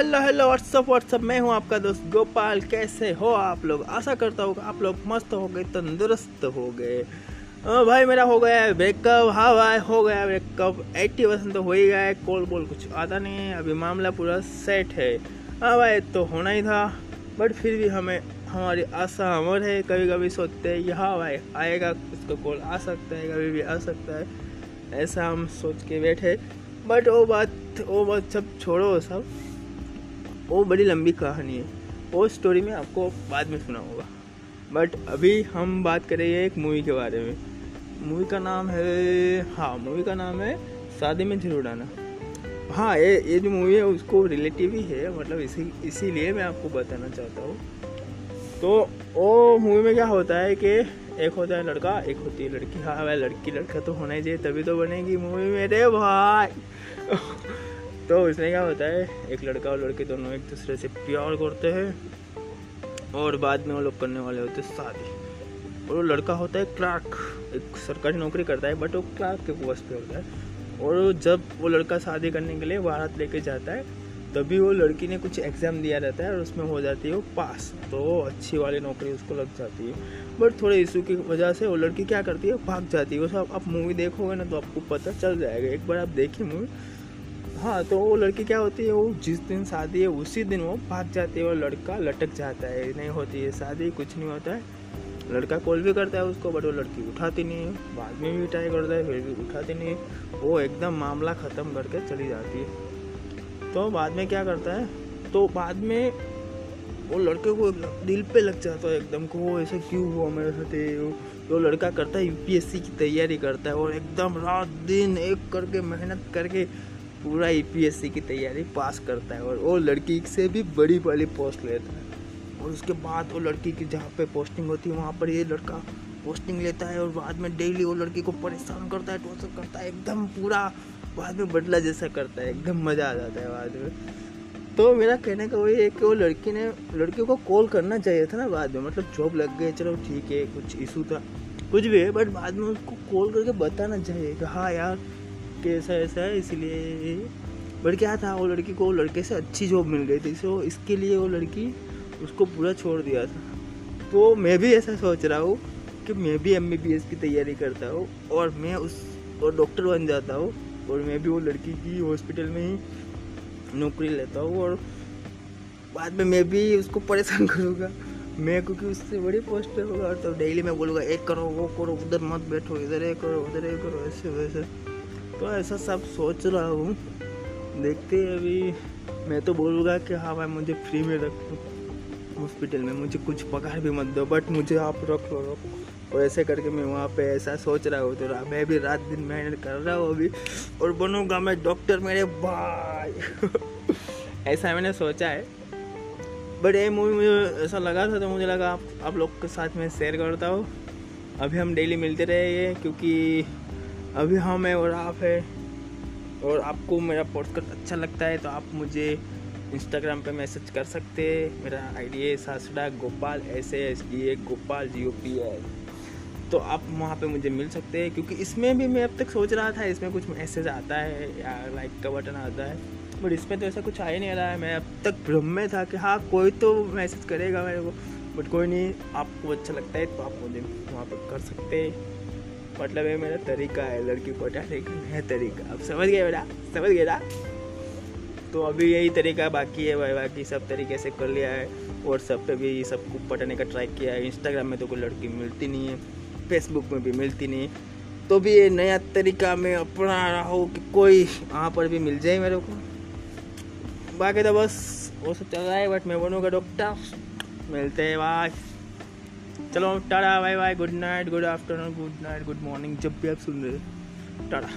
Hello hello what's up WhatsApp मैं हूँ आपका दोस्त गोपाल। कैसे हो आप लोग? आशा करता हूँ आप लोग मस्त हो गए तंदुरुस्त हो गए भाई, मेरा हो गया है ब्रेकअप हाँ भाई हो गया ब्रेकअप एट्टी परसेंट तो हो ही गया है, कॉल बोल कुछ आता नहीं है, अभी मामला पूरा सेट है। हाँ भाई तो होना ही था बट फिर भी हमें, हमारी आशा अमर है कभी कभी सोचते हैं कि हाँ भाई आएगा उसको कॉल आ सकता है, कभी भी आ सकता है। ऐसा हम सोच के बैठे। बट वो बात वो बात सब छोड़ो, सब। वो बड़ी लंबी कहानी है। वो स्टोरी में आपको बाद में सुना होगा। बट अभी हम बात करेंगे एक मूवी के बारे में। मूवी का नाम है हाँ मूवी का नाम है शादी में ज़रूर आना हाँ ये ये जो मूवी है उसको रिलेटिव ही है मतलब इसी, इसीलिए मैं आपको बताना चाहता हूँ। तो वो मूवी में क्या होता है कि एक होता है लड़का, एक होती है लड़की। हाँ भाई लड़की, लड़का तो होना ही चाहिए, तभी तो बनेगी मूवी मेरे भाई। तो इसमें क्या होता है, एक लड़का और लड़की दोनों एक दूसरे से प्यार करते हैं और बाद में वो लोग करने वाले होते हैं शादी। और वो लड़का होता है क्लार्क, एक सरकारी नौकरी करता है बट वो क्लार्क के पोस्ट पे होता है। और जब वो लड़का शादी करने के लिए भारत लेके जाता है, तभी वो लड़की ने कुछ एग्ज़ाम दिया रहता है और उसमें हो जाती है वो पास तो अच्छी वाली नौकरी उसको लग जाती है। बट थोड़े इशू की वजह से वो लड़की क्या करती है, भाग जाती है। वो सब, आप मूवी देखोगे ना तो आपको पता चल जाएगा। एक बार आप देखिए मूवी हाँ तो वो लड़की क्या होती है, वो जिस दिन शादी है, उसी दिन वो भाग जाती है और लड़का लटक जाता है। नहीं होती है शादी, कुछ नहीं होता है। लड़का कॉल भी करता है उसको, बट वो लड़की उठाती नहीं है। बाद में भी ट्राई करता है, फिर भी उठाती नहीं है। वो एकदम मामला ख़त्म करके चली जाती है। तो बाद में क्या करता है तो बाद में वो लड़के को दिल पे लग जाता है एकदम को वो ऐसे क्यों हुआ मेरे साथ तो लड़का करता है यूपीएससी की तैयारी करता है और एकदम रात दिन एक करके मेहनत करके पूरा यूपीएससी की तैयारी पास करता है और वो लड़की से भी बड़ी बड़ी पोस्ट लेता है। और उसके बाद वो लड़की की जहाँ पे पोस्टिंग होती है, वहाँ पर ये लड़का पोस्टिंग लेता है और बाद में डेली वो लड़की को परेशान करता है टॉर्चर करता है, एकदम पूरा बाद में बदला जैसा करता है, एकदम मज़ा आ जाता है बाद में। तो मेरा कहने का वही है कि वो लड़की ने, लड़की को कॉल करना चाहिए था ना बाद में मतलब जॉब लग गई, चलो ठीक है, कुछ इशू था, कुछ भी है बट बाद में उसको कॉल करके बताना चाहिए कि हाँ यार कैसा ऐसा ऐसा है इसलिए बट क्या था, वो लड़की को, लड़के से अच्छी जॉब मिल गई थी सो इसके लिए वो लड़की उसको पूरा छोड़ दिया था। तो मैं भी ऐसा सोच रहा हूँ कि मैं भी एमबीबीएस की तैयारी करता हूँ और मैं उस, और डॉक्टर बन जाता हूँ और मैं भी वो लड़की की हॉस्पिटल में ही नौकरी लेता हूँ और बाद में मैं भी उसको परेशान करूँगा। मैं क्योंकि उससे बड़ी पोस्ट होगा तो डेली मैं बोलूँगा, एक करो, वो करो, उधर मत बैठो, इधर एक करो, उधर एक करो, ऐसे, वैसे। तो ऐसा सब सोच रहा हूँ। देखते हैं अभी। मैं तो बोलूँगा कि हाँ भाई, मुझे फ्री में रखो। हॉस्पिटल में मुझे कुछ पगार भी मत दो बट मुझे आप रख लो रखो। और ऐसे करके मैं वहाँ पे ऐसा सोच रहा हूँ तो रहा, मैं भी रात दिन मेहनत कर रहा हूँ अभी। और बनूँगा मैं डॉक्टर मेरे भाई। ऐसा मैंने सोचा है। बट ये मूवी मुझे ऐसा लगा था तो मुझे लगा आप आप लोग के साथ में शेयर करता हूँ। अभी हम डेली मिलते रहेंगे क्योंकि अभी हम है और आप है। और आपको मेरा पॉडकास्ट अच्छा लगता है तो आप मुझे इंस्टाग्राम पे मैसेज कर सकते हैं। मेरा आईडी है सासडा Gopal S S D A Gopal G O P L तो आप वहाँ पे मुझे मिल सकते हैं, क्योंकि इसमें भी मैं अब तक सोच रहा था, इसमें कुछ मैसेज आता है, या लाइक का बटन आता है बट इसमें तो ऐसा कुछ आ ही नहीं रहा है। मैं अब तक भ्रम में था कि हाँ कोई तो मैसेज करेगा मेरे को बट कोई नहीं, आपको अच्छा लगता है तो आप मुझे वहाँ पर कर सकते हैं। मतलब ये मेरा तरीका है, लड़की को का नया तरीका। अब समझ गए बेटा? समझ गए ना? तो अभी यही तरीका बाकी है भाई, बाकी सब तरीके से कर लिया है व्हाट्सअप पे भी सबको पटाने का ट्राई किया है। इंस्टाग्राम में तो कोई लड़की मिलती नहीं है फेसबुक में भी मिलती नहीं तो भी ये नया तरीका मैं अपना रहा हूँ कि कोई वहाँ पर भी मिल जाए मेरे को। बाकी तो बस, वो सब चल रहा है बट मैं बनूँगा डॉक्टर मिलते हैं भाई चलो, Tata, bye bye good night good afternoon good night good morning जब भी आप सुन रहे टाटा।